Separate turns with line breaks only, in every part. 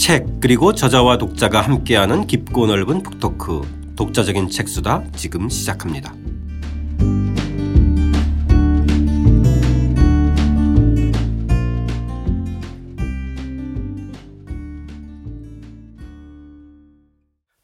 책 그리고 저자와 독자가 함께하는 깊고 넓은 북토크 독자적인 책수다 지금 시작합니다.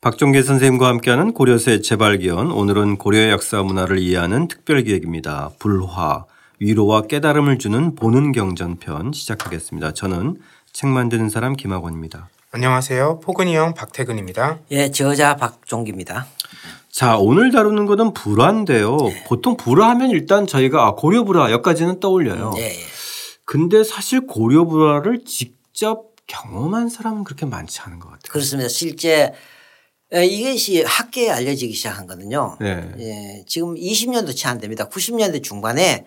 박종계 선생님과 함께하는 고려세 재발견 오늘은 고려의 역사 문화를 이해하는 특별 기획입니다. 불화 위로와 깨달음을 주는 보는 경전편 시작하겠습니다. 저는 책 만드는 사람 김학원입니다.
안녕하세요. 포근이 형 박태근입니다.
예, 저자 박종기입니다.
자, 오늘 다루는 것은 불화인데요. 네. 보통 불화하면 일단 저희가 아, 고려 불화 여기까지는 떠올려요. 예, 예. 근데 사실 고려 불화를 직접 경험한 사람은 그렇게 많지 않은 것 같아요.
그렇습니다. 실제 이것이 학계에 알려지기 시작한 거든요. 네. 예, 지금 20년도 채 안 됩니다. 90년대 중반에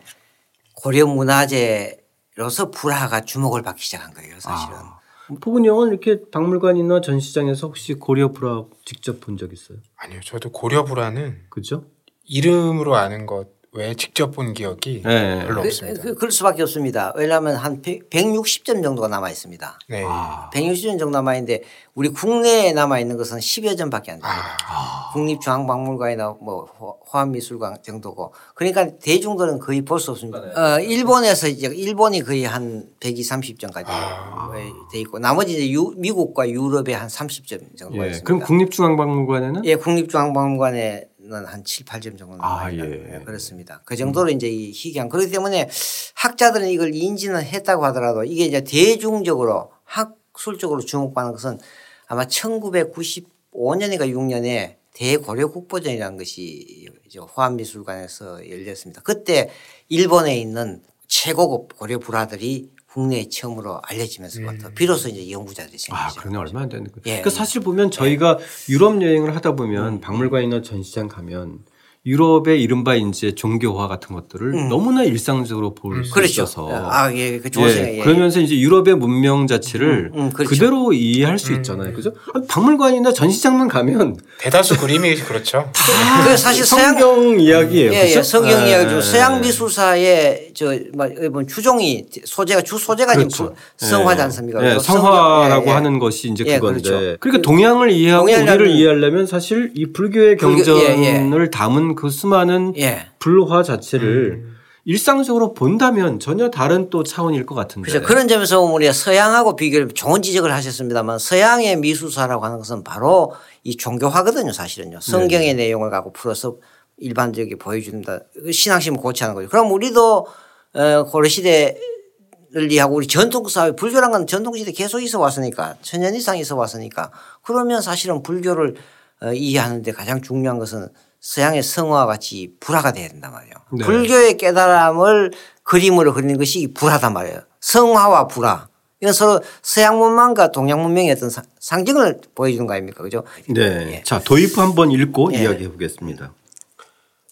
고려 문화재 로서 불화가 주목을 받기 시작한 거예요, 사실은. 아.
포근이 형은 이렇게 박물관이나 전시장에서 혹시 고려 불화 직접 본 적 있어요?
아니요. 저도 고려 불화는
그죠?
이름으로 아는 것 왜 직접 본 기억이 네. 별로
그,
없습니다.
그, 그럴 수밖에 없습니다. 왜냐하면 한 100, 160점 정도가 남아 있습니다. 네. 아. 160점 정도 남아 있는데 우리 국내에 남아 있는 것은 10여 점밖에 안 됩니다. 아. 국립중앙박물관이나 뭐 화합미술관 정도고 그러니까 대중들은 거의 볼 수 없습니다. 네. 어, 일본에서 이제 일본이 거의 한 120, 30점까지 아. 돼 있고 나머지 이제 유, 미국과 유럽에 한 30점 정도가 예. 있습니다.
그럼 국립중앙박물관에는?
예, 국립중앙박물관에 한 7, 8점 정도 나와요. 아, 예. 그렇습니다. 그 정도로 음. 이제 이 희귀한 그렇기 때문에 학자들은 이걸 인지는 했다고 하더라도 이게 이제 대중적으로 학술적으로 주목받는 것은 아마 1995년인가 6년에 대고려 국보전이라는 것이 이제 화합미술관에서 열렸습니다. 그때 일본에 있는 최고급 고려 불화들이 국내에 처음으로 알려지면서부터 음. 비로소 이제 연구자들이 생기죠.
아, 그러네 얼마 안 되는 거예요. 예. 그러니까 사실 보면 저희가 예. 유럽 여행을 하다 보면 음. 박물관이나 전시장 가면 유럽의 이른바 이제 종교화 같은 것들을 음. 너무나 일상적으로 볼수 음. 그렇죠. 있어서
아, 예, 그
예, 예. 그러면서 이제 유럽의 문명 자체를 음, 음, 그렇죠. 그대로 이해할 수 음. 있잖아요. 그죠? 박물관이나 전시장만 가면
대다수 그림이 그렇죠.
그 사실
성경 이야기예요.
예, 예, 성경 예. 이야기죠. 서양 미술사의 저뭐 추종이 소재가 주 소재가 그렇죠. 지금 성화지 않습니까?
예, 성화라고 예, 예. 하는 것이 이제 그건데 그렇죠. 그러니까 동양을 이해하고 우리를 이해하려면 사실 이 불교의 경전을 담은 그 수많은 예. 불화 자체를 음. 일상적으로 본다면 전혀 다른 또 차원일 것 같은데.
그렇죠. 그런 점에서 우리가 서양하고 비교를 좋은 지적을 하셨습니다만 서양의 미술사라고 하는 것은 바로 이 종교화거든요 사실은요. 성경의 네. 내용을 갖고 풀어서 일반적이게 보여준다. 신앙심을 고치하는 거죠. 그럼 우리도 어, 고려시대를 이해하고 우리 전통사회 불교란 건 전통시대 계속 있어 왔으니까 천년 이상 있어 왔으니까 그러면 사실은 불교를 어, 이해하는데 가장 중요한 것은 서양의 성화와 같이 불화가 돼야 된단 말이에요. 네. 불교의 깨달음을 그림으로 그리는 것이 불화단 말이에요. 성화와 불화. 이건 서로 서양 문명과 동양 문명의 어떤 상징을 보여주는 거 아닙니까? 그죠?
네. 예. 자, 도입부 한번 읽고 예. 이야기해 보겠습니다.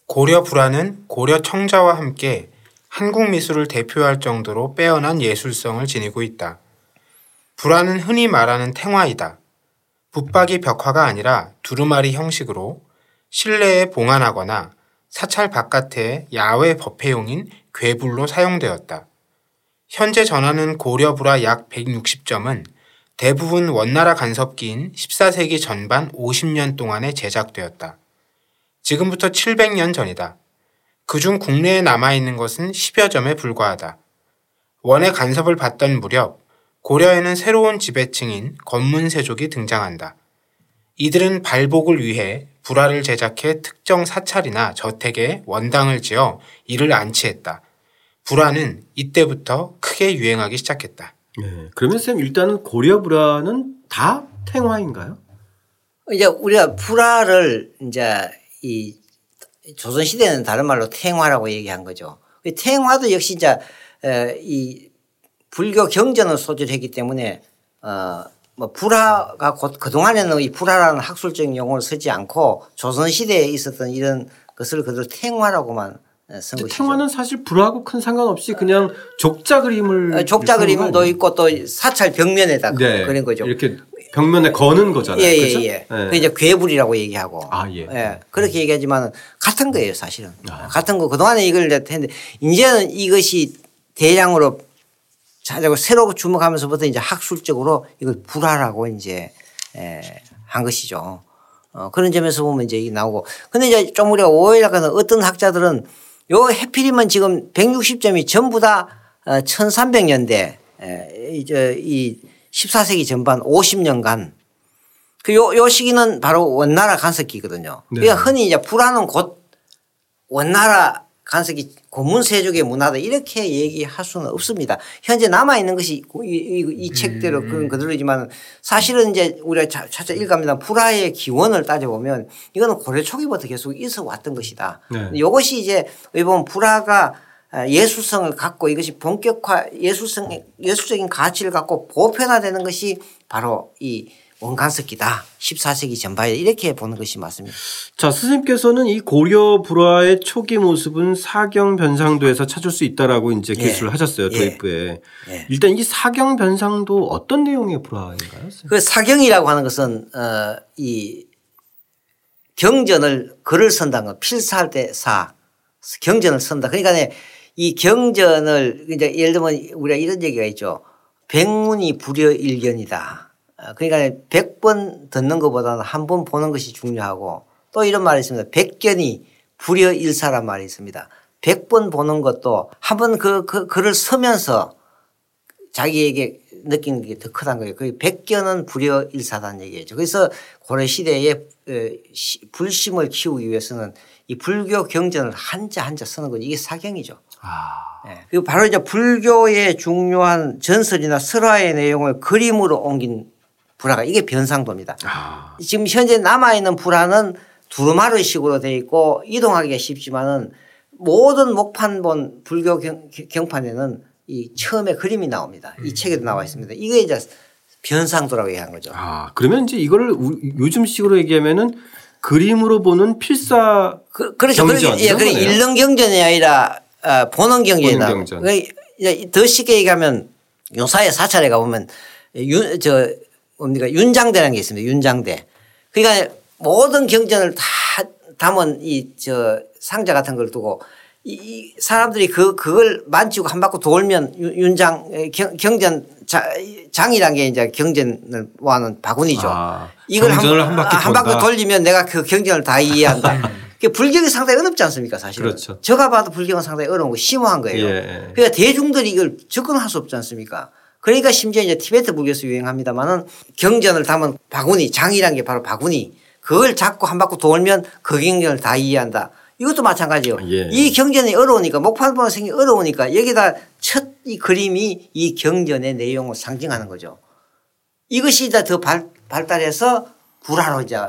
고려 불화는 고려 청자와 함께 한국 미술을 대표할 정도로 빼어난 예술성을 지니고 있다. 불화는 흔히 말하는 탱화이다. 붙박이 벽화가 아니라 두루마리 형식으로 실내에 봉안하거나 사찰 바깥에 야외 법회용인 괴불로 사용되었다. 현재 전하는 고려불화 약 160점은 대부분 원나라 간섭기인 14세기 전반 50년 동안에 제작되었다. 지금부터 700년 전이다. 그중 국내에 남아있는 것은 10여 점에 불과하다. 원의 간섭을 받던 무렵 고려에는 새로운 지배층인 건문세족이 등장한다. 이들은 발복을 위해 불화를 제작해 특정 사찰이나 저택에 원당을 지어 이를 안치했다. 불화는 이때부터 크게 유행하기 시작했다.
네. 그러면 쌤 일단은 고려 불화는 다 탱화인가요?
이제 우리가 불화를 이제 이 조선 시대는 다른 말로 탱화라고 얘기한 거죠. 탱화도 역시 이제 이 불교 경전을 소재로 했기 때문에 어 뭐 불화가 곧 그동안에는 이 불화라는 학술적인 용어를 쓰지 않고 조선시대에 있었던 이런 것을 그대로 탱화라고만 쓴 것이죠.
탱화는 사실 불화하고 큰 상관없이 그냥 족자 그림을
어, 족자 그림도 있고 또 사찰 벽면에다 네. 그린 거죠.
이렇게 벽면에 거는 거잖아요.
예, 예, 예. 네. 그 이제 괴불이라고 얘기하고. 아, 예. 예. 그렇게 얘기하지만 같은 거예요, 사실은. 아. 같은 거 그동안에 이걸 했는데 이제는 이것이 대량으로 자자고 새로 주목하면서부터 이제 학술적으로 이걸 불화라고 이제 에, 한 것이죠. 어, 그런 점에서 보면 이제 이게 나오고. 근데 이제 좀 우리가 오해하거나 어떤 학자들은 요 해필이면 지금 160점이 전부 다 1300년대 이제 이 14세기 전반 50년간 그 요, 요 시기는 바로 원나라 간섭기거든요.
네.
그러니까 흔히 이제 불화는 곧 원나라 간섭기 고문세족의 문화다 이렇게 얘기할 수는 없습니다. 현재 남아 있는 것이 이, 이, 이 책대로 그런 그대로지만 사실은 이제 우리가 차차 읽갑니다. 불화의 기원을 따져보면 이거는 고려 초기부터 계속 있어 왔던 것이다.
네.
이것이 이제 왜 보면 불화가 예술성을 갖고 이것이 본격화 예술성 예술적인 가치를 갖고 보편화되는 것이 바로 이 원간석기다. 14세기 전반에 이렇게 보는 것이 맞습니다.
자, 스님께서는 이 고려 불화의 초기 모습은 사경 변상도에서 찾을 수 있다라고 이제
예.
기술을 하셨어요.
예.
도입부에.
예.
일단 이 사경 변상도 어떤 내용의 불화인가요?
그 사경이라고 하는 것은 어 이 경전을 글을 선다는 거 필사할 때 사 경전을 선다. 그러니까 이 경전을 이제 예를 들면 우리가 이런 얘기가 있죠. 백문이 불여일견이다. 어, 그러니까 백번 듣는 것보다는 한 번 보는 것이 중요하고 또 이런 말이 있습니다. 백견이 불여일사란 말이 있습니다. 백번 보는 것도 한 번 그, 그 글을 서면서 자기에게 느끼는 게 더 크다는 거예요. 그 백견은 불여일사다는 얘기죠. 그래서 고려시대에 어, 불심을 키우기 위해서는 이 불교 경전을 한자 한자 쓰는 건 이게 사경이죠.
아.
예. 그리고 바로 이제 불교의 중요한 전설이나 설화의 내용을 그림으로 옮긴 불화가 이게 변상도입니다.
아.
지금 현재 남아 있는 불화는 두루마루식으로 되어 있고 이동하기가 쉽지만은 모든 목판본 불교 경, 경판에는 이 처음에 그림이 나옵니다. 이 책에도 나와 있습니다. 이게 이제 변상도라고 얘기하는 거죠.
아, 그러면 이제 이거를 우- 요즘식으로 얘기하면은 그림으로 보는 필사
그, 그렇죠.
경전
그러니까 예, 그래
거네요.
읽는 경전이 아니라 어, 보는 경전이다.
보는 경전.
그러니까 더 쉽게 얘기하면 요사의 사찰에 가보면 윤, 저 뭡니까 윤장대라는 게 있습니다. 윤장대. 그러니까 모든 경전을 다 담은 이 저 상자 같은 걸 두고 이- 이 사람들이 그 그걸 만지고 한 바퀴 돌면 윤- 윤장 경, 경전 자- 장이란 게 이제 경전을 모아놓은 바구니죠.
아,
이걸 한,
한 바퀴
한 바퀴. 돌리면 내가 그 경전을 다 이해한다. 그 불경이 상당히 어렵지 않습니까 사실은.
그렇죠.
제가 봐도 불경은 상당히 어려운 거 심오한 거예요.
예.
그러니까 대중들이 이걸 접근할 수 없지 않습니까? 그러니까 심지어 이제 티베트 불교에서 유행합니다만은 경전을 담은 바구니 장이란 게 바로 바구니 그걸 잡고 한 바퀴 돌면 그 경전을 다 이해한다. 이것도 마찬가지예요.
예.
이 경전이 어려우니까 목판본을 생기 어려우니까 여기다 첫 이 그림이 이 경전의 내용을 상징하는 거죠. 이것이 이제 더 발, 발달해서 불화로 이제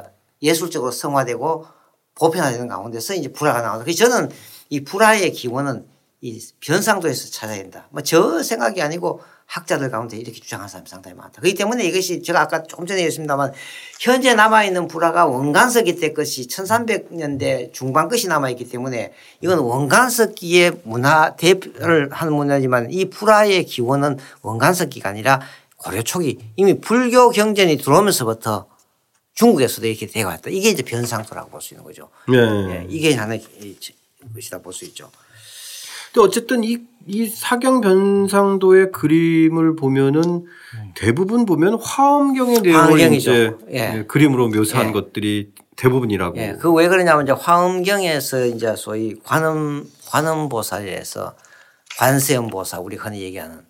예술적으로 성화되고 보편화되는 가운데서 이제 불화가 나오는. 그래서 저는 이 불화의 기원은 이 변상도에서 찾아야 된다. 뭐 저 생각이 아니고 학자들 가운데 이렇게 주장하는 사람이 상당히 많다. 그렇기 때문에 이것이 제가 아까 조금 전에 얘기했습니다만 현재 남아있는 불화가 원간석기 때 것이 1300년대 중반 것이 남아있기 때문에 이건 원간석기의 문화 대표를 하는 문화지만 이 불화의 기원은 원간석기가 아니라 고려 초기 이미 불교 경전이 들어오면서부터 중국에서도 이렇게 되어 왔다. 이게 이제 변상도라고 볼 수 있는 거죠.
네.
예, 이게 하나의 것이다 볼 수 있죠.
근데 어쨌든 이, 이 사경 변상도의 그림을 보면은 대부분 보면 화엄경의 내용을
화엄경이죠.
이제
예.
예, 그림으로 묘사한
예.
것들이 대부분이라고.
예, 그 왜 그러냐면 이제 화엄경에서 이제 소위 관음 관음보살에서 관세음보살 우리 흔히 얘기하는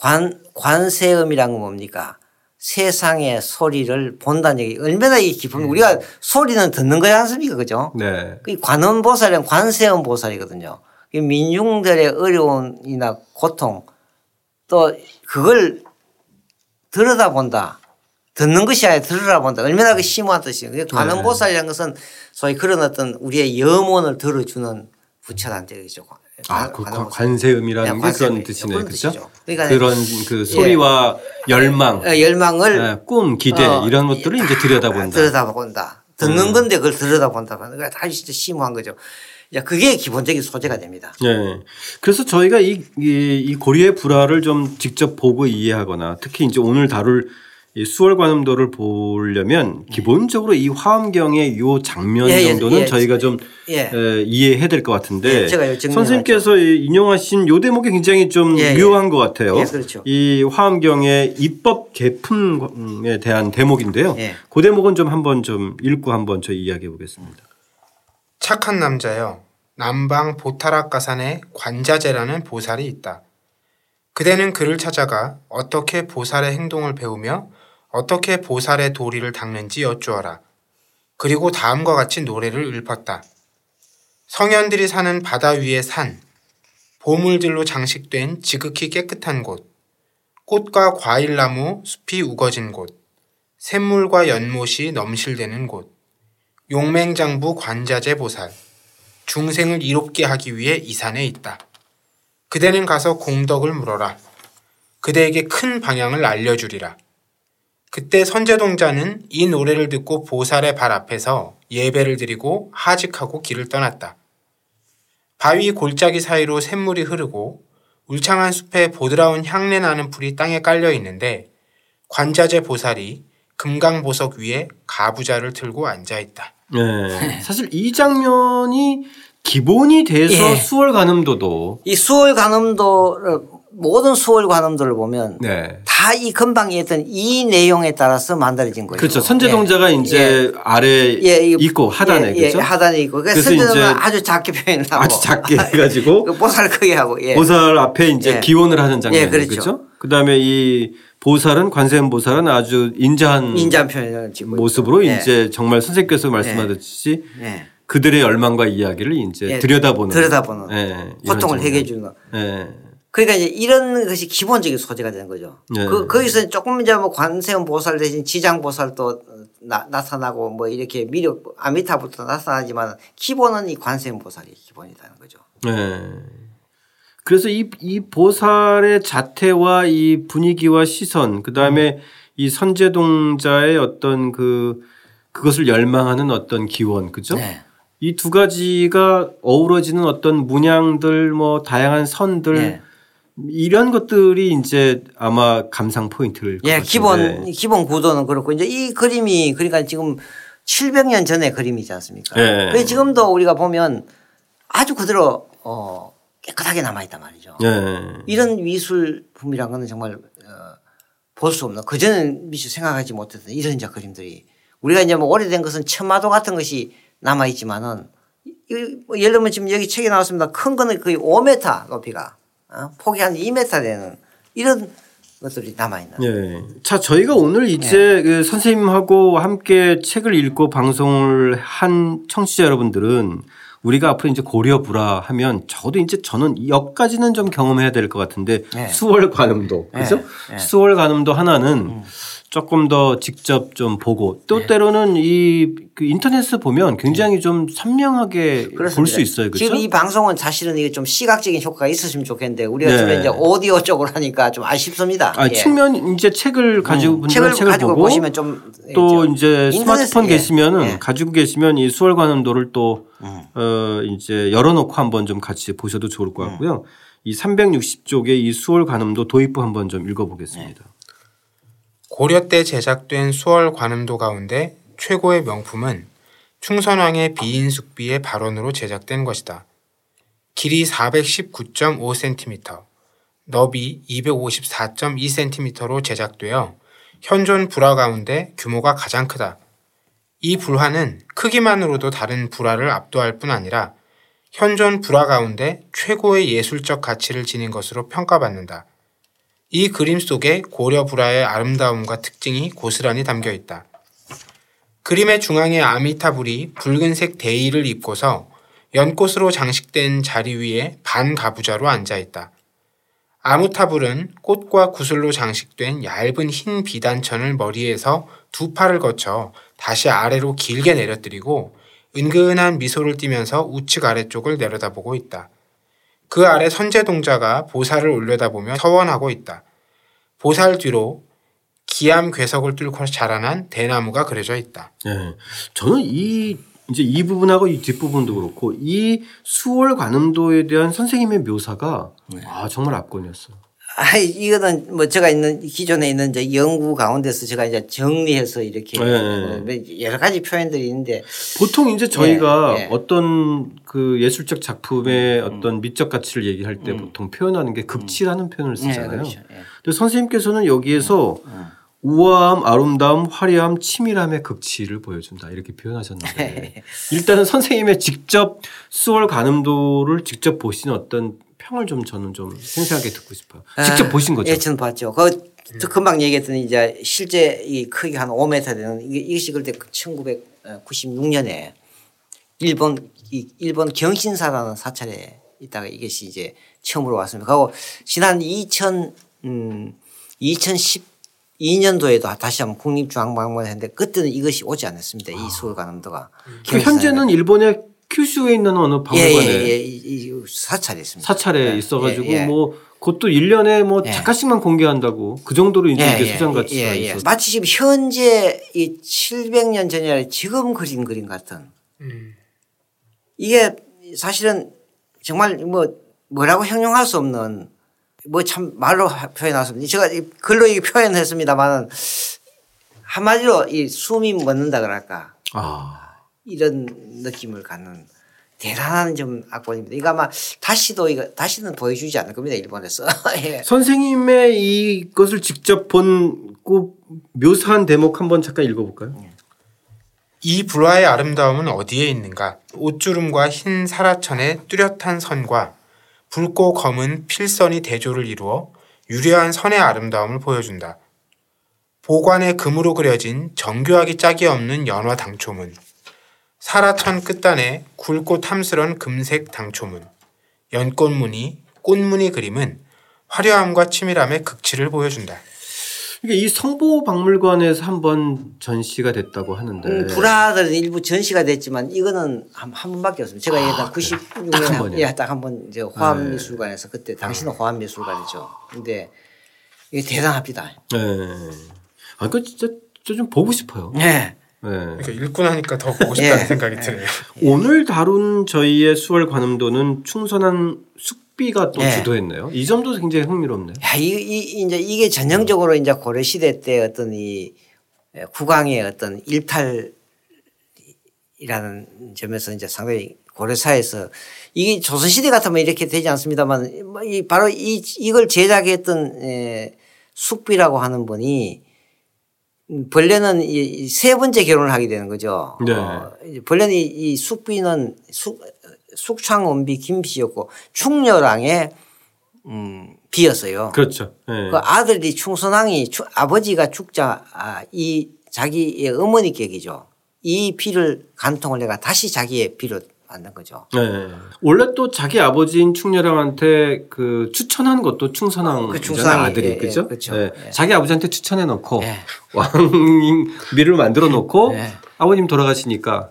관 관세음이란 건 뭡니까? 세상의 소리를 본다는 얘기 얼마나 이 깊은 우리가 소리는 듣는 거지 않습니까? 그죠?
네.
그 관음보살은 관세음보살이거든요. 이 민중들의 어려움이나 고통 또 그걸 들여다본다. 듣는 것이 아니라 들여다본다. 얼마나 그 심오한 뜻이에요.
네.
관음보살이라는 것은 소위 그런 어떤 우리의 염원을 들어주는 부처란 뜻이죠.
아, 그. 관세음이라는
네,
게 그런 뜻이네.
그런
그렇죠?
그러니까
그런 그 소리와 열망,
어, 열망을
예, 꿈, 기대
어,
이런 것들을 이제 들여다본다.
들여다본다. 듣는
음.
건데 그걸 들여다본다. 그러니까 아주 진짜 심오한 거죠. 야, 그게 기본적인 소재가 됩니다.
예. 그래서 저희가 이, 이, 이 고리의 불화를 좀 직접 보고 이해하거나 특히 이제 오늘 다룰 이 수월 관음도를 보려면 기본적으로 이 화엄경의 요 장면
예, 예,
정도는
예.
저희가 좀
예.
에, 이해해야 될 것 같은데
예.
선생님께서 이 인용하신 요 대목이 굉장히 좀
예, 예.
묘한 것 같아요.
예, 그렇죠.
이 화엄경의 입법 개품에 대한 대목인데요.
예.
그 대목은 좀 한번 좀 읽고 한번 저희 이야기해 보겠습니다.
착한 남자여 남방 보타락가산에 관자재라는 보살이 있다. 그대는 그를 찾아가 어떻게 보살의 행동을 배우며 어떻게 보살의 도리를 닦는지 여쭈어라. 그리고 다음과 같이 노래를 읊었다. 성현들이 사는 바다 위의 산, 보물들로 장식된 지극히 깨끗한 곳, 꽃과 과일나무 숲이 우거진 곳, 샘물과 연못이 넘실대는 곳, 용맹장부 관자재 보살, 중생을 이롭게 하기 위해 이 산에 있다. 그대는 가서 공덕을 물어라. 그대에게 큰 방향을 알려주리라. 그때 선제동자는 이 노래를 듣고 보살의 발 앞에서 예배를 드리고 하직하고 길을 떠났다. 바위 골짜기 사이로 샘물이 흐르고 울창한 숲에 보드라운 향내 나는 풀이 땅에 깔려 있는데 관자재 보살이 금강보석 위에 가부좌를 들고 앉아 있다.
네. 사실 이 장면이 기본이 돼서
예.
수월 관음도도
이 수월 관음도를 모든 수월 관음도를 보면
네.
다이 금방에 있던 이 내용에 따라서 만들어진 거죠.
그렇죠. 선제동자가
예.
이제 아래
예, 이-
있고 하단에
예,
그렇죠.
예, 하단에 있고. 그래서
그래서 이제
아주 작게 표현을 하고
아주 작게 해가지고
그 보살 크게 하고 예.
보살 앞에 이제
예.
기원을 하는 장면이
예, 그렇죠.
그렇죠. 그다음에 이 보살은 관세음 보살은 아주 인자한
인자한 짓고
모습으로.
예.
이제 정말 선생님께서 말씀하셨듯이
예.
그들의 열망과 이야기를 이제
예,
들여다보는
들여다보는
예, 이런
고통을. 해결해 주는
예.
그러니까 이제 이런 것이 기본적인 소재가 되는 거죠.
네.
그 거기서 조금 이제 뭐 관세음 보살 대신 지장 보살도 나, 나타나고 뭐 이렇게 미력 아미타부터 나타나지만 기본은 이 관세음 보살이 기본이라는 거죠.
네. 그래서 이, 이 보살의 자태와 이 분위기와 시선, 그 다음에 이 선제동자의 어떤 그, 그것을 열망하는 어떤 기원, 그죠?
네.
이두 가지가 어우러지는 어떤 문양들, 뭐, 다양한 선들,
네.
이런 것들이 이제 아마 감상 포인트일 것
예. 기본 기본 구도는 그렇고 이제 이 그림이 그러니까 지금 700년 전의 그림이지 않습니까?
예.
그래서 지금도 우리가 보면 아주 그대로 어 깨끗하게 남아 있단 말이죠.
예.
이런 미술품이란 거는 정말 어, 볼수 없는 그전엔 미처 생각하지 못했던 이런 이제 그림들이 우리가 이제 뭐 오래된 것은 천마도 같은 것이 남아 있지만은 이- 뭐 예를 들면 지금 여기 책에 나왔습니다. 큰 거는 거의 5m 높이가 어? 폭이 한 2m 되는 이런 것들이 남아 있는.
예. 자, 저희가 오늘 이제 그 선생님하고 함께 책을 읽고 방송을 한 청취자 여러분들은 우리가 앞으로 이제 고려 불화 하면 적어도 이제 저는 여기까지는 좀 경험해야 될 것 같은데
네.
수월 관음도 그죠?
네.
수월 관음도 하나는 조금 더 직접 좀 보고 또 때로는 이 그 인터넷에 보면 굉장히 좀 선명하게 볼 수. 있어요. 그렇죠?
지금 이 방송은 사실은 이게 좀 시각적인 효과가 있었으면 좋겠는데 우리가
네.
주로 이제 오디오 쪽으로 하니까 좀 아쉽습니다.
아,
예.
측면 이제 책을 가지고 분들은
책을
책을,
가지고
보고
보시면 좀또저
이제 스마트폰
예.
계시면은
예. 음.
가지고 계시면 이 수월 관음도를 또 어, 이제 열어놓고 한번 좀 같이 보셔도 좋을
음.
것 같고요. 이 360쪽의 이 수월 관음도 도입부 한번 좀 읽어보겠습니다.
고려 때 제작된 수월 관음도 가운데 최고의 명품은 충선왕의 비인숙비의 발원으로 제작된 것이다. 길이 419.5cm, 너비 254.2cm로 제작되어 현존 불화 가운데 규모가 가장 크다. 이 불화는 크기만으로도 다른 불화를 압도할 뿐 아니라 현존 불화 가운데 최고의 예술적 가치를 지닌 것으로 평가받는다. 이 그림 속에 고려 불화의 아름다움과 특징이 고스란히 담겨 있다. 그림의 중앙에 아미타불이 붉은색 대의를 입고서 연꽃으로 장식된 자리 위에 반가부좌로 앉아 있다. 아무타불은 꽃과 구슬로 장식된 얇은 흰 비단천을 머리에서 두 팔을 거쳐 다시 아래로 길게 내려뜨리고 은근한 미소를 띠면서 우측 아래쪽을 내려다보고 있다. 그 아래 선제동자가 보살을 올려다보며 서원하고 있다. 보살 뒤로 기암 괴석을 뚫고 자라난 대나무가 그려져 있다.
예. 저는 이 이제 이 부분하고 이 뒷부분도 그렇고 이 수월 관음도에 대한 선생님의 묘사가
네.
아 정말 압권이었어요.
아, 이거는 뭐 제가 있는 기존에 있는 이제 연구 가운데서 제가 이제 정리해서 이렇게
네.
뭐 여러 가지 표현들이 있는데
보통 이제 저희가
예, 예.
어떤 그 예술적 작품의 어떤 미적 가치를 얘기할 때 보통 표현하는 게 극치라는 표현을
네,
쓰잖아요.
그렇죠. 예.
근데 선생님께서는 여기에서 우아함, 아름다움, 화려함, 치밀함의 극치를 보여준다 이렇게
네.
표현하셨는데 일단은 선생님의 직접 수월 가늠도를 직접 보신 어떤 평을 좀 저는 좀 생생하게 듣고 싶어요. 직접
아,
보신 거죠?
예, 저는 봤죠. 그저 금방 얘기했더니 이제 실제 이 크기 한 5m 되는 이것이 그때 1996년에 일본 이 일본 경신사라는 사찰에 있다가 이것이 이제 처음으로 왔습니다. 그리고 지난 2000 음, 2012년도에도 다시 한번 국립중앙박물관 했는데 그때는 이것이 오지 않았습니다. 이 서울 관음도가.
그 현재는 일본의 큐슈에 있는 어느 박물관에
예 예예 예, 이, 이 사찰이 있습니다.
사찰에
예,
있어가지고
예, 예.
뭐 그것도 1년에 뭐
예.
잠깐씩만 공개한다고 그 정도로 이제
예,
이게
예,
수장 가치가
예, 예.
있어.
마치 지금 현재 이 700년 전이 아니라 지금 그린 그림 같은
음.
이게 사실은 정말 뭐 뭐라고 형용할 수 없는 뭐 참 말로 표현하습니다 제가 이 글로 이게 표현했습니다만은 한마디로 이 숨이 멎는다 그럴까
아.
이런 느낌을 갖는 대단한 좀 악보입니다. 이거 아마 다시도 이거 다시는 보여주지 않을 겁니다. 일본에서. 예.
선생님의 이것을 직접 본그 묘사한 대목 한번 잠깐 읽어볼까요?
이 불화의 아름다움은 어디에 있는가? 옷주름과 흰 사라천의 뚜렷한 선과 붉고 검은 필선이 대조를 이루어 유려한 선의 아름다움을 보여준다. 보관의 금으로 그려진 정교하기 짝이 없는 연화 당초문, 사라천 끝단에 굵고 탐스런 금색 당초문, 연꽃무늬, 꽃무늬 그림은 화려함과 치밀함의 극치를 보여준다.
이게 이 성보 박물관에서 한번 전시가 됐다고 하는데
음, 불화들은 일부 전시가 됐지만 이거는 한, 한 번밖에 없습니다. 제가
아, 그래요? 딱한
96년에
번이요?
예, 딱 한번 이제 화합미술관에서 그때 당신은 화합미술관이죠. 근데 이게 대단합니다.
네. 아, 그 진짜 저좀 보고 싶어요.
네.
네.
그러니까 읽고 나니까 더 보고 싶다는
예.
생각이 드네요.
오늘 다룬 저희의 수월 관음도는 충선한 숙비가 또
예.
주도했네요. 이 점도 굉장히 흥미롭네요.
야, 이, 이, 이제 이게 전형적으로 이제 고려 시대 때 어떤 이 국왕의 어떤 일탈이라는 점에서 이제 상당히 고려사에서 이게 조선시대 같으면 이렇게 되지 않습니다만 뭐이 바로 이, 이걸 제작했던 에, 숙비라고 하는 분이 음, 본래는 이- 이세 번째 결혼을 하게 되는 거죠.
네.
어, 본래는 이, 이 숙비는 숙, 숙창원비 김씨였고 충렬왕의 음, 비였어요.
그렇죠. 네.
그 아들이 충선왕이 추- 아버지가 죽자 아, 이 자기의 어머니 격이죠. 이 비를 간통을 내가 다시 자기의 비로 만든 거죠.
네. 원래 또 자기 아버지인 충렬왕한테 그 추천한 것도 충선왕
그 충선왕이,
아들이
예, 예,
그죠?
그렇죠.
네.
예.
자기 아버지한테 추천해 놓고
예.
왕미를 만들어 놓고
예.
아버님 돌아가시니까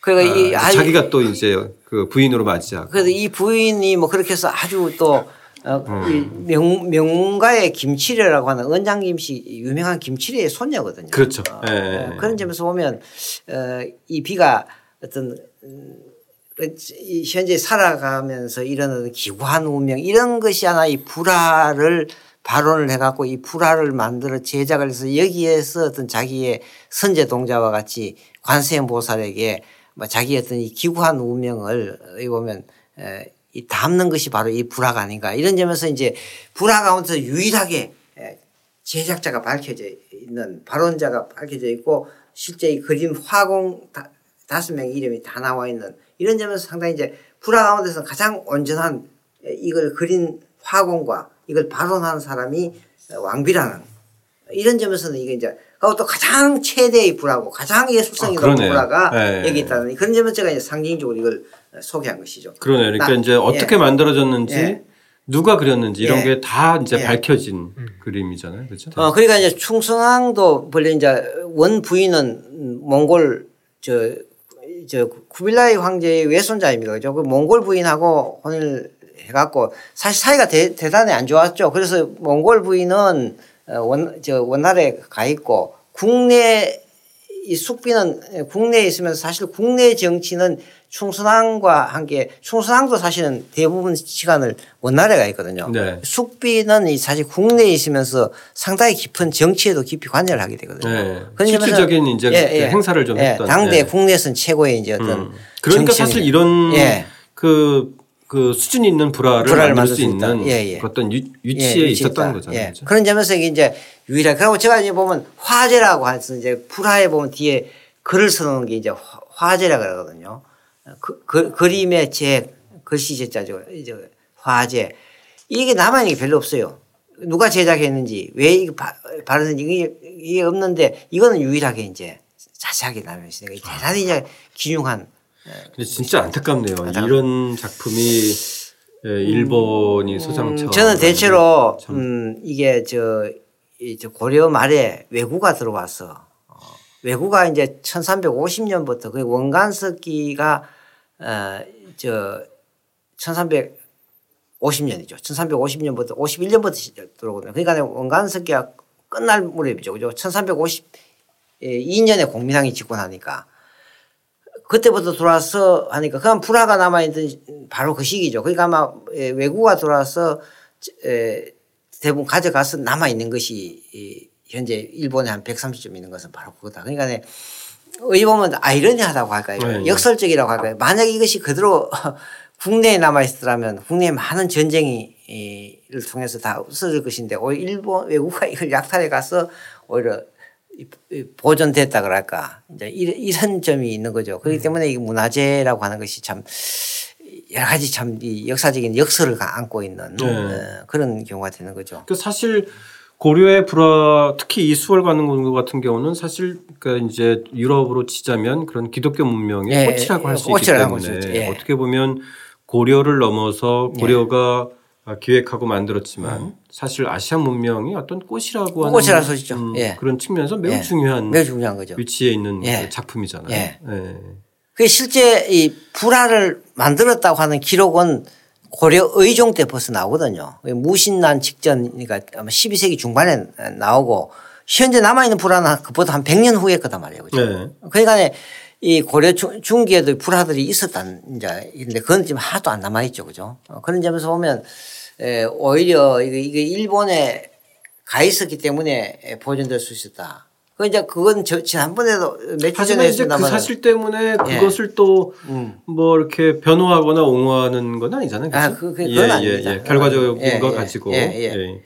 그러니까 이
아,
아이-
자기가 또 이제 그 부인으로 맞이하고
그래서 이 부인이 뭐 그렇게 해서 아주 또 어,
음.
이 명, 명가의 김치래라고 하는 은장 김씨 유명한 김치래의 손녀거든요.
그렇죠.
어,
예.
어, 그런 점에서 보면 어, 이 비가 어떤 음, 이 현재 살아가면서 일어나는 기구한 운명 이런 것이 하나 이 불화를 발언을 해갖고 이 불화를 만들어 제작을 해서 여기에서 어떤 자기의 선제 동자와 같이 관세음보살에게 뭐 자기 어떤 이 기구한 운명을 이 보면 에, 이 담는 것이 바로 이 불화가 아닌가. 이런 점에서 이제 불화 가운데서 유일하게 에, 제작자가 밝혀져 있는 발언자가 밝혀져 있고 실제 이 그림 화공 다, 다섯 명 이름이 다 나와 있는 이런 점에서 상당히 이제 불화 가운데서 가장 온전한 이걸 그린 화공과 이걸 발언하는 사람이 왕비라는 이런 점에서는 이게 이제 그리고 또 가장 최대의 불화고 가장 예술성이
아,
높은. 불화가
예.
여기 있다는 그런 점에서 제가 이제 상징적으로 이걸 소개한 것이죠.
그러네요. 그러니까
나-
이제 어떻게
예.
만들어졌는지
예.
누가 그렸는지 이런
예.
게다 이제
예.
밝혀진 그림이잖아요. 그렇죠?
어, 그러니까 이제 충성왕도 본래 이제 원 부인은 몽골 저, 저 쿠빌라이 황제의 외손자입니다. 그죠? 그 몽골 부인하고 혼인을 해갖고 사실 사이가 대, 대단히 안 좋았죠. 그래서 몽골 부인은 어, 원, 저 원나라에 가 있고 국내 이 숙비는 국내에 있으면서 사실 국내 정치는 충순항과 함께 충순항도 사실은 대부분 시간을 원나라가 있거든요.
네.
숙비는 이 사실 국내에 있으면서 상당히 깊은 정치에도 깊이 관여를 하게 되거든요.
네. 실질적인 이제 그 행사를 좀 했던.
당대
네.
국내에서는 최고의 이제 어떤
음. 그러니까 사실 이런
예.
그, 그 수준 있는 불화를
불화를
만들 수. 있는
예, 예.
그 어떤 유,
예,
위치에
위치에
있었던. 거잖아요.
예. 그런 점에서 이제 유일하게 그리고 제가 이제 보면 화제라고 해서 이제 불화에 보면 뒤에 글을 써놓은 게 이제 화- 화제라 그러거든요. 그, 그, 그 림의 제 글씨 제자죠. 이제 화제. 이게 남아있는 게 별로 없어요. 누가 제작했는지 왜 이거 바- 바르는지 이게, 이게 없는데 이거는 유일하게 이제 자세하게 남아있으니까 대단히 이제 기중한
근데 진짜 안타깝네요.
안타깝-
이런 작품이 예, 일본이 소장처.
음, 저는 대체로 음, 이게 저, 이저 고려 말에 외구가 들어와서 어, 외구가 이제 1350년부터 그 원간석기가 어, 저 1350년이죠. 1350년부터 51년부터 들어오거든요. 그러니까 원간석기가 끝날 무렵이죠. 그죠? 1352년에 공민왕이 집권하니까 그때부터 들어와서 하니까 그냥 불화가 남아있던 바로 그 시기죠. 그러니까 아마 에, 외구가 들어와서 에, 대부분 가져가서 남아있는 것이 이 현재 일본에 한 130점 있는 것은 바로 그거다. 그러니까 네, 어디 보면 아이러니하다고 할까요?
네, 네.
역설적이라고 할까요? 만약 이것이 그대로 국내에 남아있더라면 국내에 많은 전쟁이 이를 통해서 다 없어질 것인데 오히려 일본 외국가 이걸 약탈해 가서 오히려 보존됐다 그럴까 이제 이런, 점이 있는 거죠. 그렇기 때문에 이 문화재라고 하는 것이 참 여러 가지 참 이 역사적인 역설을 가- 안고 있는
네.
어, 그런 경우가 되는 거죠.
그 사실 고려의 불화 특히 이 수월 가는 것 같은 경우는 사실 그 이제 유럽으로 치자면 그런 기독교 문명의
예,
꽃이라고 할 수 있기 때문에.
예.
어떻게 보면 고려를 넘어서 고려가 기획하고 만들었지만 사실 아시아 문명이 어떤 꽃이라고 하는
음.
음,
예.
그런 측면에서 매우
예.
중요한
매우 중요한 거죠.
위치에 있는
예.
그 작품이잖아요.
예.
예.
그 실제 이 불화를 만들었다고 하는 기록은 고려 의종 때 벌써 나오거든요. 무신난 직전 그러니까 아마 12세기 중반에 나오고 현재 남아있는 불화는 그보다 한 100년 후에 거단 말이에요. 그죠?
네.
그러니까 이 고려 중- 중기에도 불화들이 있었다는 이제 근데 그건 지금 하나도 안 남아있죠. 그죠? 어, 그런 점에서 보면 에, 오히려 이게 일본에 가 있었기 때문에 보존될 수 있었다. 그 이제 그건 저 지난번에도 며칠 전에
하지만 이제 그
했습니다만
사실 때문에
예.
그것을 또
음.
뭐 이렇게 변호하거나 옹호하는 건 아니잖아요.
아,
그죠?
그- 그- 그건 아닙니다.
예, 결과적인
예,
거
예,
가지고.
예, 예.
예.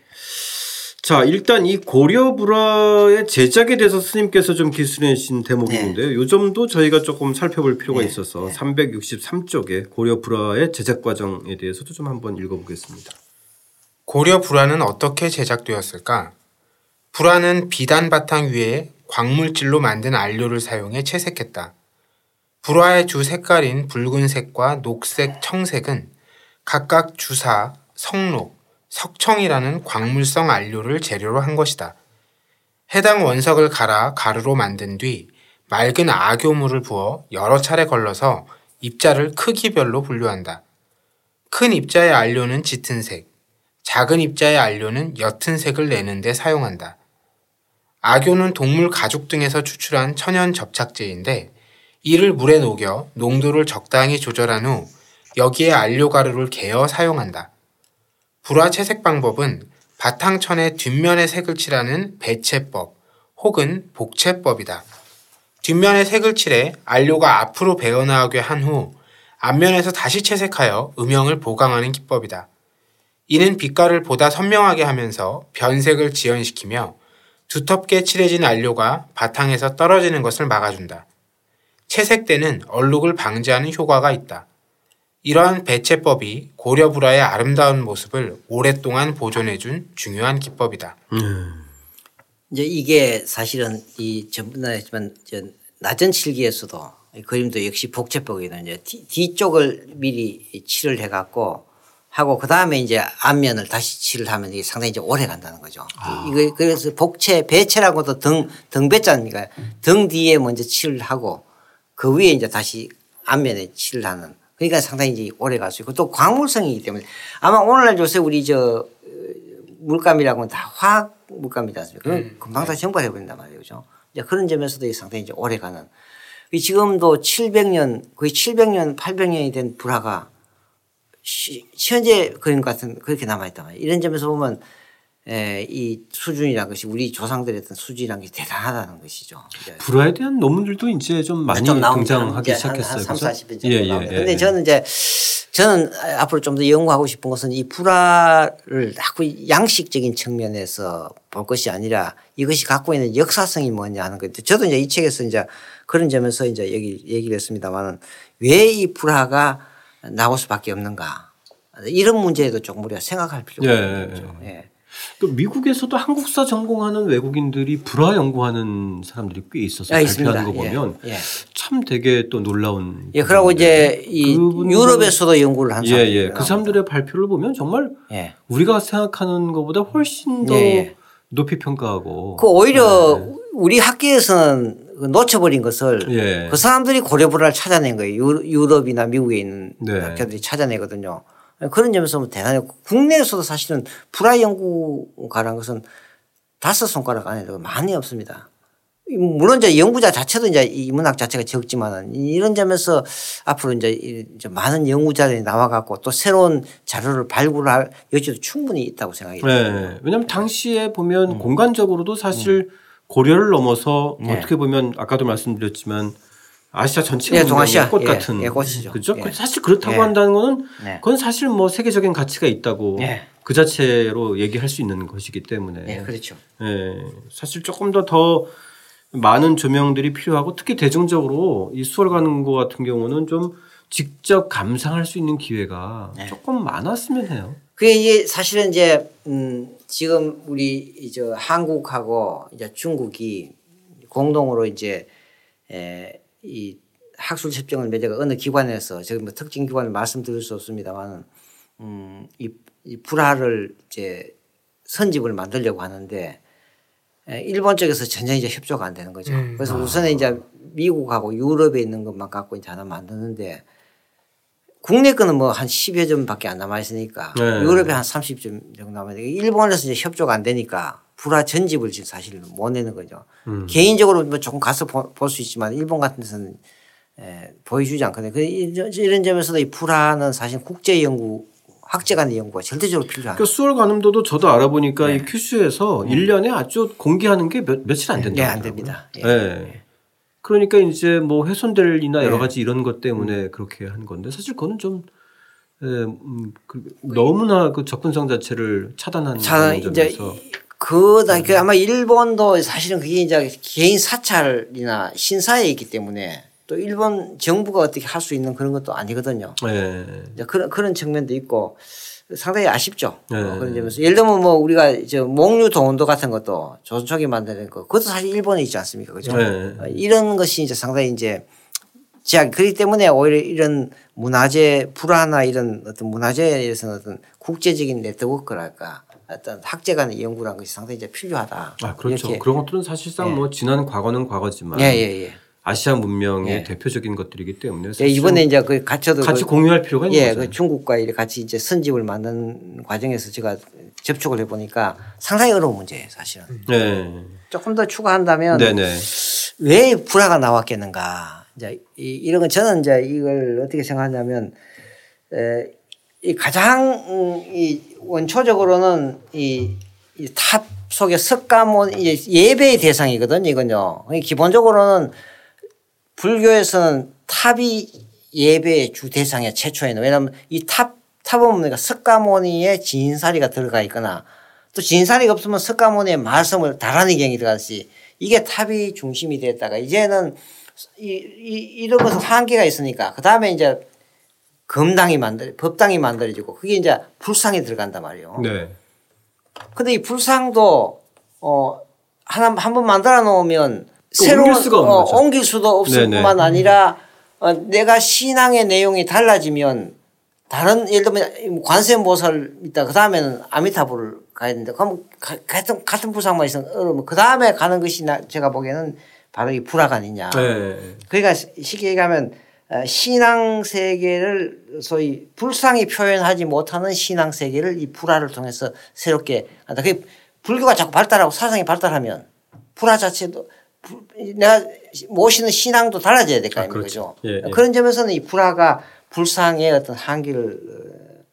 자, 일단 이 고려 불화의 제작에 대해서 스님께서 좀 기술해 주신 대목이
네.
있는데요. 요 점도 저희가 조금 살펴볼 필요가
네.
있어서 363쪽에 고려 불화의 제작 과정에 대해서도 좀 한번 읽어보겠습니다.
고려 불화는 어떻게 제작되었을까? 불화는 비단 바탕 위에 광물질로 만든 안료를 사용해 채색했다. 불화의 주 색깔인 붉은색과 녹색, 청색은 각각 주사, 성록, 석청이라는 광물성 안료를 재료로 한 것이다. 해당 원석을 갈아 가루로 만든 뒤 맑은 악교물을 부어 여러 차례 걸러서 입자를 크기별로 분류한다. 큰 입자의 안료는 짙은 색, 작은 입자의 안료는 옅은 색을 내는 데 사용한다. 악교는 동물 가죽 등에서 추출한 천연 접착제인데 이를 물에 녹여 농도를 적당히 조절한 후 여기에 안료 가루를 개어 사용한다. 불화 채색 방법은 바탕천의 뒷면에 색을 칠하는 배채법 혹은 복채법이다. 뒷면에 색을 칠해 안료가 앞으로 배어나오게 한 후 앞면에서 다시 채색하여 음영을 보강하는 기법이다. 이는 빛깔을 보다 선명하게 하면서 변색을 지연시키며 두텁게 칠해진 안료가 바탕에서 떨어지는 것을 막아준다. 채색 때는 얼룩을 방지하는 효과가 있다. 이러한 배채법이 고려 불화의 아름다운 모습을 오랫동안 보존해준 중요한 기법이다.
이제 이게 사실은 이 전번에 했지만 저 낮은 칠기에서도 이 그림도 역시 뒤- 뒤쪽을 미리 칠을 해갖고 하고 그 다음에 이제 앞면을 다시 칠을 하면 이게 상당히 이제 오래 간다는 거죠. 이거 그래서 복채 배채라고도 등 등배자니까 등 뒤에 먼저 칠을 하고 그 위에 이제 다시 앞면에 칠을 하는 그러니까 상당히 이제 오래 갈 수 있고 또 광물성이기 때문에 아마 오늘날 요새 우리 저 물감이라고 하면 다 화학 물감이지 않습니까? 그건 금방 다 증발해 버린단 말이에요. 그죠? 이제 그런 점에서도 이 상당히 이제 오래 가는 이 지금도 700년 거의 700년 800년이 된 불화가 시, 현재 그림 같은 그렇게 남아있단 말이에요. 이런 점에서 보면 에, 이 수준이라는 것이 우리 조상들의 어떤 수준이라는 게 대단하다는 것이죠. 이제
불화에 대한 논문들도 이제 좀 많이
좀
등장하기 시작했어요.
한, 한 3,
그죠?
40년 정도
예, 예,
나옵니다.
예,
근데
예.
저는 이제 저는 앞으로 좀 더 연구하고 싶은 것은 이 불화를 자꾸 양식적인 측면에서 볼 것이 아니라 이것이 갖고 있는 역사성이 뭐냐 하는 건데 저도 이제 이 책에서 이제 그런 점에서 이제 얘기, 얘기를 했습니다만은 왜 이 불화가 나올 수밖에 없는가 이런 문제에도 조금 우리가 생각할 필요가
예,
있는
예,
거죠. 예.
그 미국에서도 한국사 전공하는 외국인들이 불화 연구하는 사람들이 꽤 있어서
예,
발표하는 거
있습니다.
보면
예, 예.
참 되게 또 놀라운.
예, 그러고 이제 이 유럽에서도 연구를 한
예,
사람들이
예. 그. 사람들의 발표를 보면 정말
예.
우리가 생각하는 것보다 훨씬 더
예, 예.
높이 평가하고.
그 오히려 우리 학계에서는 그 놓쳐버린 것을
예.
그 사람들이 고려불화를 찾아낸 거예요. 유- 유럽이나 미국에 있는
네.
학자들이 찾아내거든요. 그런 점에서 대단해요. 국내에서도 사실은 불화 연구가라는 것은 다섯 손가락 안에 도 많이 없습니다. 물론 이제 연구자 자체도 이제 이 문학 자체가 적지만은 이런 점에서 앞으로 이제 많은 연구자들이 나와갖고 또 새로운 자료를 발굴할 여지도 충분히 있다고 생각이 듭니다.
네. 왜냐하면 당시에 보면
음.
공간적으로도 사실 고려를 넘어서
네.
어떻게 보면 아까도 말씀드렸지만 아시아 전체
예,
문명의
동아시아.
꽃
예,
같은
예, 꽃이죠.
그죠?
예.
사실 그렇다고
예.
한다는 거는
네.
그건 사실 뭐 세계적인 가치가 있다고
예.
그 자체로 얘기할 수 있는 것이기 때문에
네, 그렇죠.
예, 사실 조금 더더 많은 조명들이 필요하고 특히 대중적으로 이 수월 가는 거 같은 경우는 좀 직접 감상할 수 있는 기회가
네.
조금 많았으면 해요.
그게 이게 사실은 이제 음 지금 우리 이제 한국하고 이제 중국이 공동으로 이제 에이 학술 협정을 맺어가 어느 기관에서 지금 뭐 특정 기관을 말씀드릴 수 없습니다만은 음이 이 불화를 이제 선집을 만들려고 하는데 에, 일본 쪽에서 전혀 이제 협조가 안 되는 거죠.
음.
그래서 우선은 이제 미국하고 유럽에 있는 것만 갖고 이제 하나 만드는데 국내 거는 뭐 한 10여 점밖에 안 남아 있으니까
네.
유럽에 한 30점 정도 남아 있는데 일본에서 이제 협조가 안 되니까 불화 전집을 지금 사실 못 내는 거죠.
음.
개인적으로 뭐 조금 가서 볼 수 있지만 일본 같은 데서는 에, 보여주지 않거든요. 그 이런 점에서도 이 불화는 사실 국제 연구 학제 간의 연구가 절대적으로 필요한
그 수월 관음도도 저도 알아보니까
네.
이 큐슈에서 일 1년에 아주 공개하는 게 몇, 며칠 안 된다.
예, 안 됩니다. 예.
예. 그러니까 이제 뭐 훼손될 이나 여러
네.
가지 이런 것 때문에 그렇게 한 건데 사실 그거는 좀 예, 음, 그, 너무나 그 접근성 자체를 차단하는
이제
점에서
그다 그 아마 일본도 사실은 그게 이제 개인 사찰이나 신사에 있기 때문에 또 일본 정부가 어떻게 할 수 있는 그런 것도 아니거든요.
예.
이제 그런 그런 측면도 있고 상당히 아쉽죠.
네.
어, 그런 점에서 예를 들면 뭐 우리가 저 목류 동원도 같은 것도 조선초기 만드는 거 그것도 사실 일본에 있지 않습니까, 그죠?
네.
어, 이런 것이 이제 상당히 이제 제약 그렇기 때문에 오히려 이런 문화재 불화나 이런 어떤 문화재에서는 어떤 국제적인 네트워크랄까 어떤 학제 간의 연구라는 것이 상당히 이제 필요하다.
아 그렇죠. 그런 것들은 사실상
예.
뭐 지난 과거는 과거지만
예, 예, 예.
아시아 문명의
예.
대표적인 것들이기 때문에
예, 이번에 이제 그 같이도
같이
그-
공유할 필요가 있는
예,
거죠.
그 중국과 이렇게 같이 이제 선집을 만드는 과정에서 제가 접촉을 해보니까 상당히 어려운 문제예요, 사실은.
네.
조금 더 추가한다면
네네.
왜 불화가 나왔겠는가. 이제 이, 이런 건 저는 이제 이걸 어떻게 생각하냐면 에, 이 가장 음, 이 원초적으로는 이, 이탑 속에 석가모니 예배의 대상이거든요. 이건요. 기본적으로는 불교에서는 탑이 예배의 주 대상의 최초에는 왜냐하면 이 탑 탑은 뭡니까 석가모니의 진사리가 들어가 있거나 또 진사리가 없으면 석가모니의 말씀을 다라는 경이 들어가듯이 이게 탑이 중심이 됐다가 이제는 이, 이, 이런 것은 한계가 있으니까 그 다음에 이제 금당이 만들 법당이 만들어지고 그게 이제 불상이 들어간단 말이에요.
네.
근데 이 불상도 어 하나 한 번 만들어 놓으면
또
새로운
옮길 수가
어. 옮길 수도 없을
네네.
뿐만 아니라 어, 내가 신앙의 내용이 달라지면 다른 예를 들면 관세음보살 있다 그 다음에는 아미타불을 가야 되는데 그럼 가- 같은 같은 불상만 있으면 어려면 그 다음에 가는 것이 나 제가 보기에는 바로 이 불화가 아니냐.
네.
그러니까 쉽게 얘기하면 어, 신앙 세계를 소위 불상이 표현하지 못하는 신앙 세계를 이 불화를 통해서 새롭게 한다. 그 불교가 자꾸 발달하고 사상이 발달하면 불화 자체도 내가 모시는 신앙도 달라져야 될거
아,
아닙니까?
그렇죠. 예, 예.
그런 점에서는 이 불화가 불상의 어떤 한계를 어,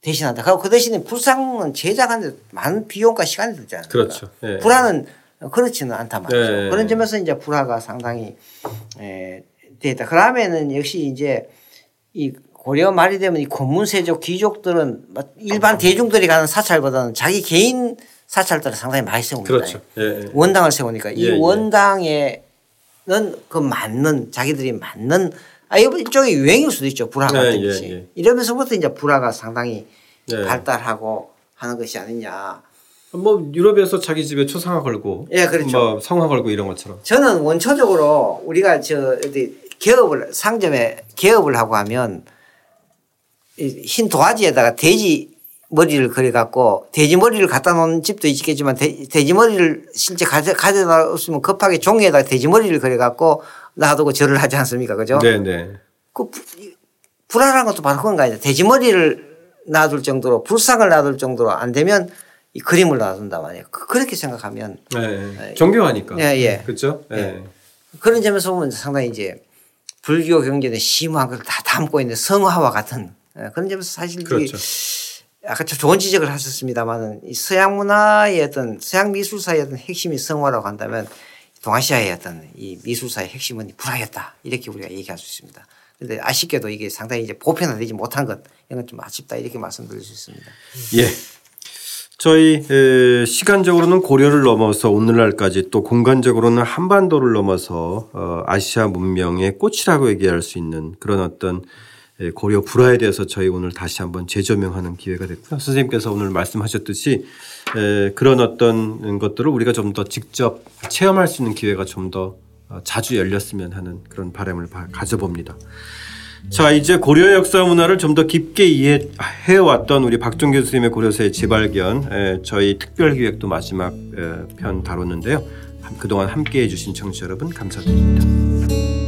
대신한다. 그리고 그 대신에 불상은 제작하는데 많은 비용과 시간이 들잖아요.
그렇죠. 예.
불화는 그렇지는 않단 말이죠.
네.
그런 점에서 이제 불화가 상당히 에, 되다. 그 다음에는 역시 이제 이 고려 말이 되면 이 권문세족 귀족들은 막 일반 대중들이 가는 사찰보다는 자기 개인 사찰들을 상당히 많이 세웁니다.
그렇죠. 예, 예.
원당을 세우니까 이
예, 예.
원당에는 그 맞는 자기들이 맞는 아 이거 일종의 유행일 수도 있죠 불화
네,
같은
예,
것이
예.
이러면서부터 이제 불화가 상당히
네.
발달하고 하는 것이 아니냐.
뭐 유럽에서 자기 집에 초상화 걸고,
예, 그렇죠.
뭐 성화 걸고 이런 것처럼.
저는 원초적으로 우리가 저 어디 개업을 상점에 개업을 하고 하면 이흰 도화지에다가 돼지 머리를 그려 갖고 돼지 머리를 갖다 놓은 집도 있겠지만 돼, 지 머리를 실제 가져 가져다 없으면 급하게 종이에다가 돼지 머리를 그려 갖고 놔두고 절을 하지 않습니까? 그죠?
네, 네.
그 불안한 것도 바로 그건 거 아니에요. 돼지 머리를 놔둘 정도로 불상을 놔둘 정도로 안 되면 이 그림을 놔둔단 말이에요. 그- 그렇게 생각하면
네. 존경하니까.
예, 예.
그렇죠? 예.
예. 그런 점에서 보면 상당히 이제 불교 경전의 심오한 걸 다 담고 있는 성화와 같은 예, 그런 점에서 사실 이
그렇죠.
아까 좀 좋은 지적을 하셨습니다만은 이 서양 문화의 어떤 서양 미술사의 어떤 핵심이 성화라고 한다면 동아시아의 어떤 이 미술사의 핵심은 불화였다 이렇게 우리가 얘기할 수 있습니다. 그런데 아쉽게도 이게 상당히 이제 보편화되지 못한 것 이건 좀 아쉽다 이렇게 말씀드릴 수 있습니다.
예. 저희 에, 시간적으로는 고려를 넘어서 오늘날까지 또 공간적으로는 한반도를 넘어서 어, 아시아 문명의 꽃이라고 얘기할 수 있는 그런 어떤 에, 고려 불화에 대해서 저희 오늘 다시 한번 재조명하는 기회가 됐고요. 선생님께서 오늘 말씀하셨듯이 에, 그런 어떤 것들을 우리가 좀 더 직접 체험할 수 있는 기회가 좀더 어, 자주 열렸으면 하는 그런 바람을 바- 가져봅니다. 자 이제 고려 역사 문화를 좀 더 깊게 이해해 왔던 우리 박종 교수님의 고려사의 재발견 에, 저희 특별 기획도 마지막 에, 편 다뤘는데요. 함- 그동안 함께 해 주신 청취자 여러분 감사드립니다.